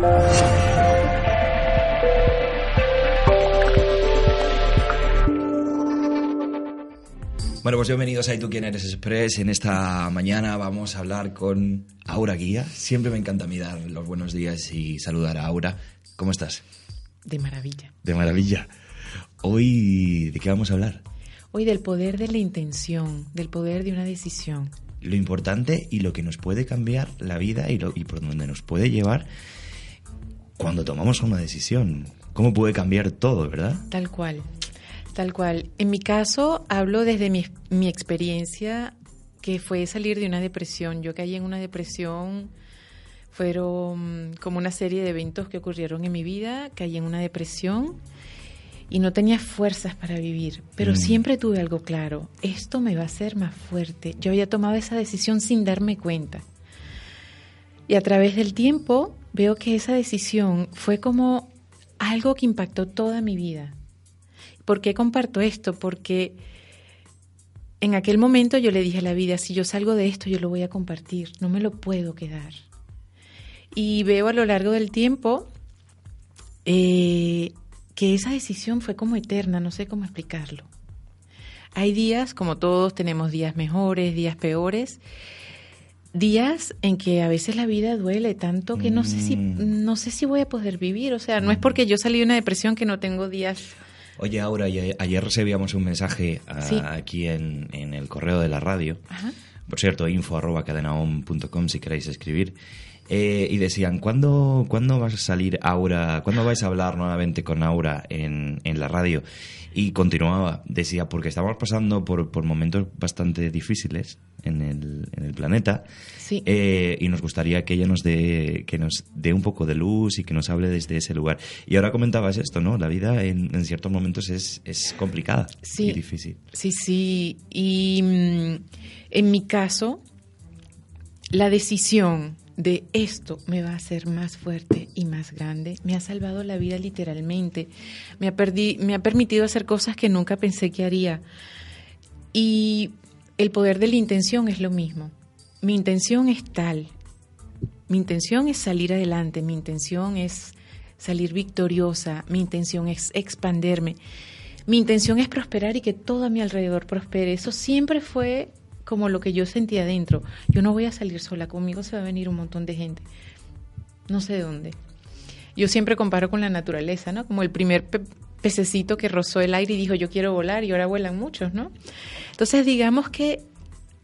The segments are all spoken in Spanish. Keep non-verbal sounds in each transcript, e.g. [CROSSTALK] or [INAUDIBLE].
Bueno, pues bienvenidos a ¿Y tú quién eres Express? En esta mañana vamos a hablar con Aura Guía. Siempre me encanta mirar los buenos días y saludar a Aura. ¿Cómo estás? De maravilla. De maravilla. Hoy, ¿de qué vamos a hablar? Hoy del poder de la intención, del poder de una decisión. Lo importante y lo que nos puede cambiar la vida y, lo, y por donde nos puede llevar cuando tomamos una decisión. ¿Cómo puede cambiar todo, verdad? Tal cual. Tal cual. En mi caso, hablo desde mi, mi, experiencia, que fue salir de una depresión. Yo caí en una depresión, fueron como una serie de eventos que ocurrieron en mi vida, caí en una depresión y no tenía fuerzas para vivir, pero mm. siempre tuve algo claro, esto me va a hacer más fuerte. Yo había tomado esa decisión sin darme cuenta. Y a través del tiempo veo que esa decisión fue como algo que impactó toda mi vida ¿Por qué comparto esto? Porque en aquel momento yo le dije a la vida, si yo salgo de esto, yo lo voy a compartir, no me lo puedo quedar. Y veo a lo largo del tiempo eh, que esa decisión fue como eterna, no sé cómo explicarlo. Hay días, como todos, tenemos días mejores, días peores, días en que a veces la vida duele tanto que no sé si mm. no sé si voy a poder vivir, o sea, no es porque yo salí de una depresión que no tengo días Oye, Aura, ayer recibíamos un mensaje ah, aquí en, el correo de la radio. Por cierto, info arroba cadenaom.com si queréis escribir. Eh, y decían, ¿cuándo, ¿cuándo vas a salir Aura? ¿Cuándo vais a hablar nuevamente con Aura en, en la radio? Y continuaba, decía, porque estamos pasando por, por momentos bastante difíciles en el, en el planeta. Sí. Eh, y nos gustaría que ella nos dé, que nos dé un poco de luz y que nos hable desde ese lugar. Y ahora comentabas esto, ¿no? La vida en, en ciertos momentos es, es complicada y difícil. Sí, sí. Y mm, en mi caso, la decisión de esto me va a hacer más fuerte y más grande. Me ha salvado la vida literalmente. Me ha, me ha permitido hacer cosas que nunca pensé que haría. Y el poder de la intención es lo mismo. Mi intención es tal. Mi intención es salir adelante. Mi intención es salir victoriosa. Mi intención es expanderme. Mi intención es prosperar y que todo a mi alrededor prospere. Eso siempre fue como lo que yo sentía dentro. Yo no voy a salir sola, conmigo se va a venir un montón de gente. No sé de dónde. Yo siempre comparo con la naturaleza, ¿no? Como el primer pececito que rozó el aire y dijo, yo quiero volar, y ahora vuelan muchos, ¿no? Entonces, digamos que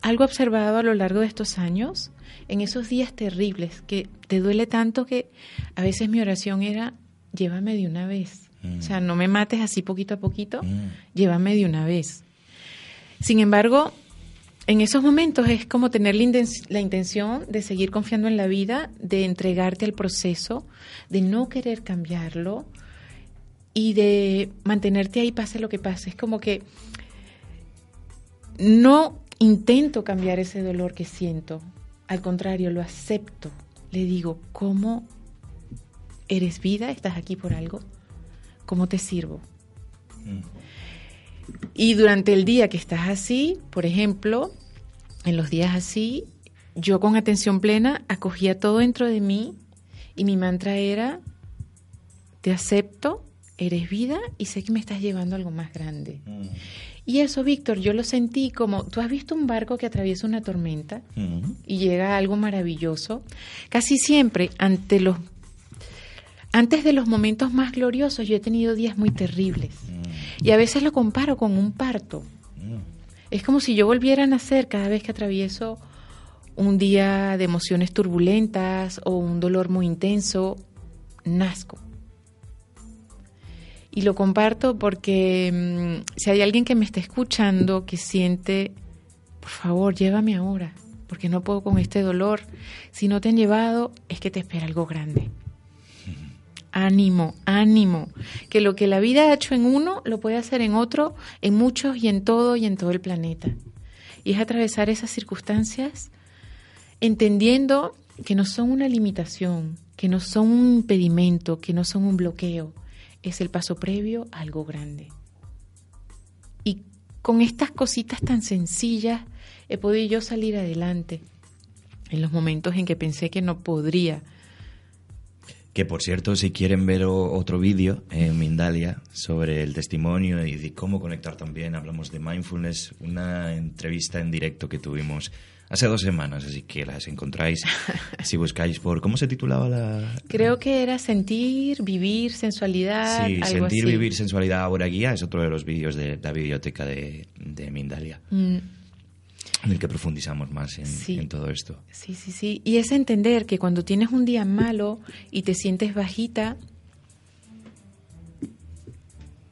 algo observado a lo largo de estos años, en esos días terribles, que te duele tanto que a veces mi oración era, llévame de una vez. O sea, no me mates así poquito a poquito, mm. llévame de una vez. Sin embargo, en esos momentos es como tener la intención de seguir confiando en la vida, de entregarte al proceso, de no querer cambiarlo y de mantenerte ahí pase lo que pase. Es como que no intento cambiar ese dolor que siento, al contrario, lo acepto. Le digo, ¿cómo eres vida? ¿Estás aquí por algo? ¿Cómo te sirvo? Mm. Y durante el día que estás así, por ejemplo, en los días así, yo con atención plena acogía todo dentro de mí y mi mantra era, te acepto, eres vida y sé que me estás llevando a algo más grande. Mm. Y eso, Víctor, yo lo sentí como, tú has visto un barco que atraviesa una tormenta mm. y llega a algo maravilloso. Casi siempre, ante los, antes de los momentos más gloriosos, yo he tenido días muy terribles. Y a veces lo comparo con un parto. Es como si yo volviera a nacer cada vez que atravieso un día de emociones turbulentas o un dolor muy intenso, nazco. Y lo comparto porque mm, si hay alguien que me está escuchando que siente, por favor, llévame ahora, porque no puedo con este dolor. Si no te han llevado, es que te espera algo grande ánimo, ánimo, que lo que la vida ha hecho en uno lo puede hacer en otro, en muchos y en todo y en todo el planeta. Y es atravesar esas circunstancias entendiendo que no son una limitación, que no son un impedimento, que no son un bloqueo, es el paso previo a algo grande. Y con estas cositas tan sencillas he podido yo salir adelante en los momentos en que pensé que no podría Que por cierto, si quieren ver otro vídeo en Mindalia sobre el testimonio y de cómo conectar también, hablamos de mindfulness, una entrevista en directo que tuvimos hace dos semanas, así que las encontráis [LAUGHS] si buscáis por... ¿Cómo se titulaba la...? Creo que era Sentir, Vivir, Sensualidad. Sí, Sentir, Vivir, Sensualidad, ahora guía, es otro de los vídeos de la biblioteca de, Mindalia. Mm en el que profundizamos más en, todo esto. Sí, sí, sí. Y es entender que cuando tienes un día malo y te sientes bajita,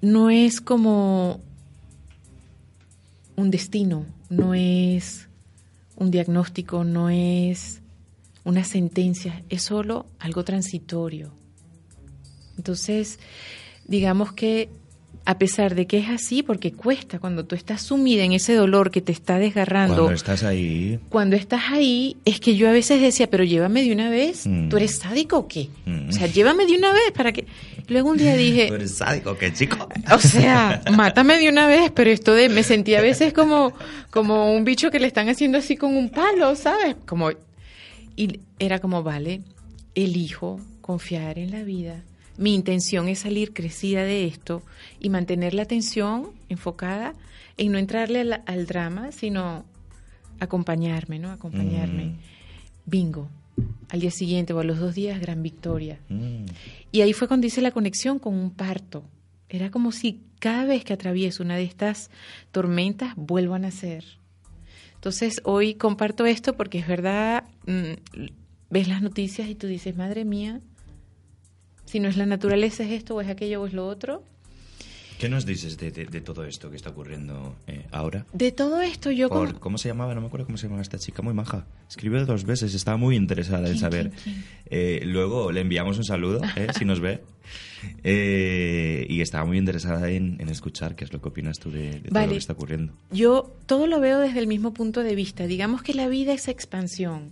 no es como un destino, no es un diagnóstico, no es una sentencia, es solo algo transitorio. Entonces, digamos que a pesar de que es así, porque cuesta cuando tú estás sumida en ese dolor que te está desgarrando. Cuando estás ahí. Cuando estás ahí, es que yo a veces decía, pero llévame de una vez. Mm. ¿Tú eres sádico o qué? Mm. O sea, llévame de una vez para que. Luego un día [LAUGHS] dije. ¿Tú eres sádico o qué, chico? O sea, mátame de una vez, pero esto de. Me sentí a veces como, como un bicho que le están haciendo así con un palo, ¿sabes? Como. Y era como, vale, elijo confiar en la vida mi intención es salir crecida de esto y mantener la atención enfocada en no entrarle al, drama, sino acompañarme, ¿no? Acompañarme. Mm. Bingo. Al día siguiente o a los dos días, gran victoria. Mm. Y ahí fue cuando hice la conexión con un parto. Era como si cada vez que atravieso una de estas tormentas vuelvo a nacer. Entonces hoy comparto esto porque es verdad, mm, ves las noticias y tú dices, madre mía, si no es la naturaleza, es esto o es aquello o es lo otro. ¿Qué nos dices de, todo esto que está ocurriendo eh, ahora? De todo esto yo... Por, ¿Cómo se llamaba? No me acuerdo cómo se llamaba esta chica, muy maja. Escribió dos veces, estaba muy interesada en saber. Eh, luego le enviamos un saludo, [LAUGHS] eh, si nos ve. y estaba muy interesada en, escuchar qué es lo que opinas tú de, todo lo que está ocurriendo. Yo todo lo veo desde el mismo punto de vista. Digamos que la vida es expansión.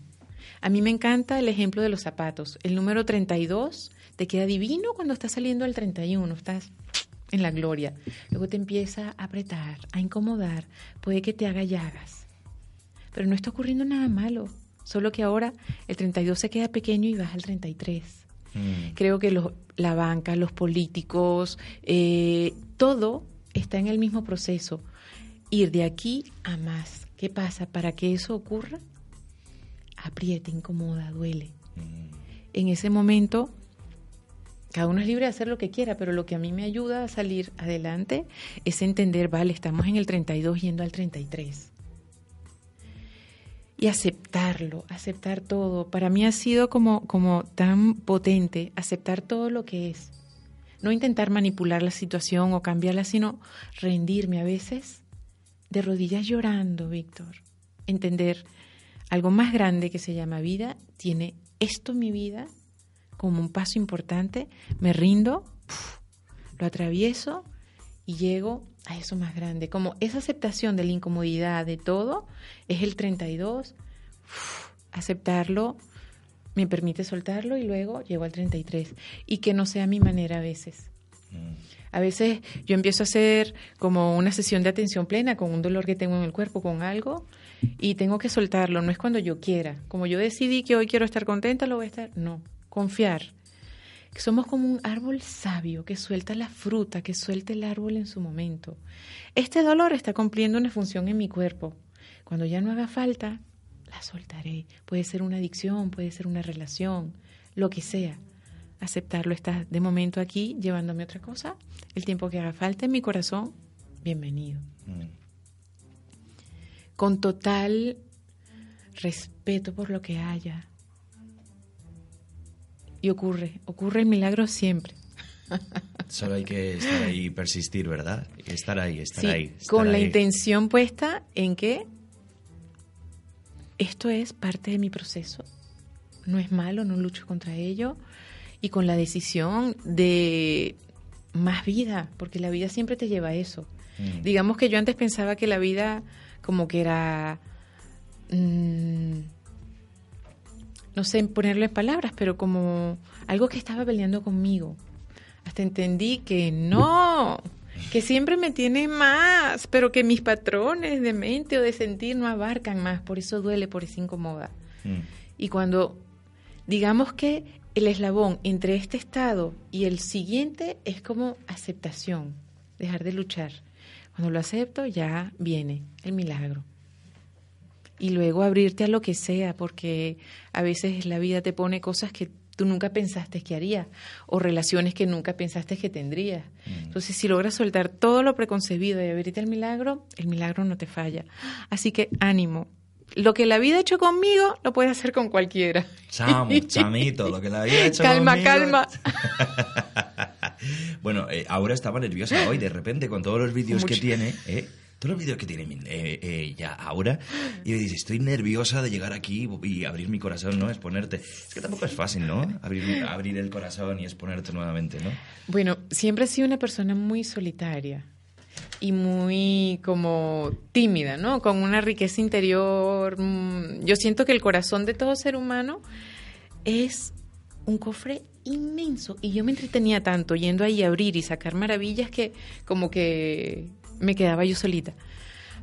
A mí me encanta el ejemplo de los zapatos. El número 32 te queda divino cuando estás saliendo al 31, estás en la gloria. Luego te empieza a apretar, a incomodar, puede que te haga llagas. Pero no está ocurriendo nada malo, solo que ahora el 32 se queda pequeño y vas al 33. Mm. Creo que la banca, los políticos, eh, todo está en el mismo proceso. Ir de aquí a más. ¿Qué pasa? Para que eso ocurra, apriete, incomoda, duele. Mm. En ese momento cada uno es libre de hacer lo que quiera, pero lo que a mí me ayuda a salir adelante es entender, vale, estamos en el 32 yendo al 33. Y aceptarlo, aceptar todo. Para mí ha sido como, como tan potente aceptar todo lo que es. No intentar manipular la situación o cambiarla, sino rendirme a veces de rodillas llorando, Víctor. Entender algo más grande que se llama vida, tiene esto mi vida como un paso importante, me rindo, lo atravieso y llego a eso más grande. Como esa aceptación de la incomodidad de todo es el 32, aceptarlo me permite soltarlo y luego llego al 33 y que no sea mi manera a veces. Mm. A veces yo empiezo a hacer como una sesión de atención plena con un dolor que tengo en el cuerpo, con algo, y tengo que soltarlo. No es cuando yo quiera. Como yo decidí que hoy quiero estar contenta, lo voy a estar. No confiar que somos como un árbol sabio que suelta la fruta, que suelta el árbol en su momento. Este dolor está cumpliendo una función en mi cuerpo. Cuando ya no haga falta, la soltaré. Puede ser una adicción, puede ser una relación, lo que sea. Aceptarlo está de momento aquí llevándome otra cosa. El tiempo que haga falta en mi corazón, bienvenido. Mm. Con total respeto por lo que haya, y ocurre, ocurre el milagro siempre. [LAUGHS] Solo hay que estar ahí y persistir, ¿verdad? Estar ahí, estar ahí. con la intención puesta en que esto es parte de mi proceso. No es malo, no lucho contra ello. Y con la decisión de más vida, porque la vida siempre te lleva a eso. Mm. Digamos que yo antes pensaba que la vida como que era... Mm, no sé ponerle palabras, pero como algo que estaba peleando conmigo. Hasta entendí que no, que siempre me tiene más, pero que mis patrones de mente o de sentir no abarcan más, por eso duele, por eso incomoda. Mm. Y cuando, digamos que el eslabón entre este estado y el siguiente es como aceptación, dejar de luchar. Cuando lo acepto, ya viene el milagro. Y luego abrirte a lo que sea, porque a veces la vida te pone cosas que tú nunca pensaste que harías o relaciones que nunca pensaste que tendrías. Mm. Entonces, si logras soltar todo lo preconcebido y abrirte al milagro, el milagro no te falla. Así que ánimo. Lo que la vida ha hecho conmigo, lo puede hacer con cualquiera. Chamo, [LAUGHS] chamito, lo que la vida ha hecho calma, Calma, calma. [LAUGHS] bueno, eh, ahora estaba nerviosa hoy, de repente, con todos los vídeos que tiene, ¿eh? Todos los vídeos que tiene eh, eh, ya ahora, y me dice, estoy nerviosa de llegar aquí y abrir mi corazón, ¿no? Exponerte. Es que tampoco es fácil, ¿no? Abrir, abrir el corazón y exponerte nuevamente, ¿no? Bueno, siempre he sido una persona muy solitaria y muy como tímida, ¿no? Con una riqueza interior. Mm, yo siento que el corazón de todo ser humano es un cofre inmenso y yo me entretenía tanto yendo ahí a abrir y sacar maravillas que como que me quedaba yo solita.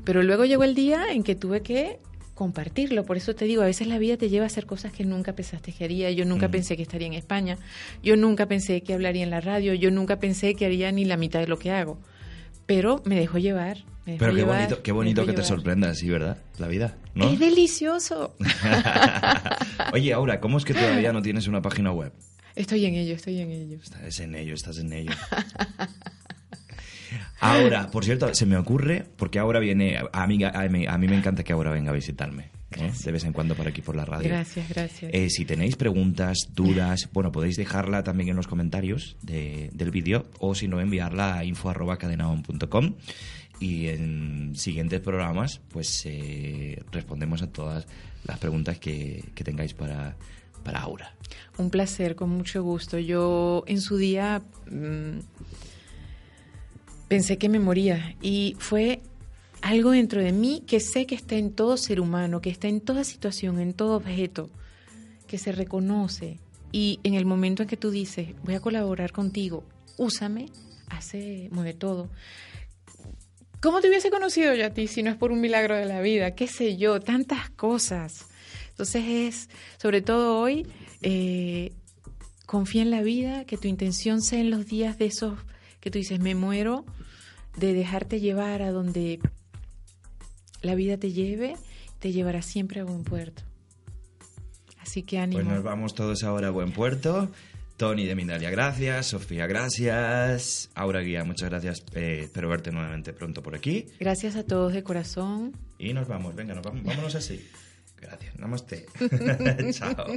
Pero luego llegó el día en que tuve que compartirlo. Por eso te digo, a veces la vida te lleva a hacer cosas que nunca pensaste que haría. Yo nunca pensé que estaría en España. Yo nunca pensé que hablaría en la radio. Yo nunca pensé que haría ni la mitad de lo que hago. Pero me dejó llevar. Pero qué bonito, qué bonito que te sorprenda así, ¿verdad? La vida, ¿no? Es delicioso. [LAUGHS] Oye, Aura, ¿cómo es que todavía no tienes una página web? Estoy en ello, estoy en ello. Estás en ello, estás en ello. [LAUGHS] Ahora, por cierto, se me ocurre, porque ahora viene, a mí, a mí, me encanta que ahora venga a visitarme. ¿eh? De vez en cuando por aquí por la radio. Gracias, gracias. Eh, si tenéis preguntas, dudas, [LAUGHS] bueno, podéis dejarla también en los comentarios del vídeo o si no, enviarla a info.cadenaon.com y en siguientes programas pues eh, respondemos a todas las preguntas que, tengáis para, para Aura. Un placer, con mucho gusto. Yo en su día... Mm, pensé que me moría y fue algo dentro de mí que sé que está en todo ser humano, que está en toda situación, en todo objeto, que se reconoce y en el momento en que tú dices, voy a colaborar contigo, úsame, hace, mueve todo. ¿Cómo te hubiese conocido yo a ti si no es por un milagro de la vida? ¿Qué sé yo? Tantas cosas. Entonces es, sobre todo hoy, eh, confía en la vida, que tu intención sea en los días de esos que tú dices, me muero, de dejarte llevar a donde la vida te lleve, te llevará siempre a buen puerto. Así que ánimo. Pues nos vamos todos ahora a buen puerto. Tony de Mindalia, gracias. Sofía, gracias. Aura Guía, muchas gracias. Eh, espero verte nuevamente pronto por aquí. Gracias a todos de corazón. Y nos vamos, venga, nos vamos, vámonos así. Gracias, namaste. [LAUGHS] [LAUGHS] Chao.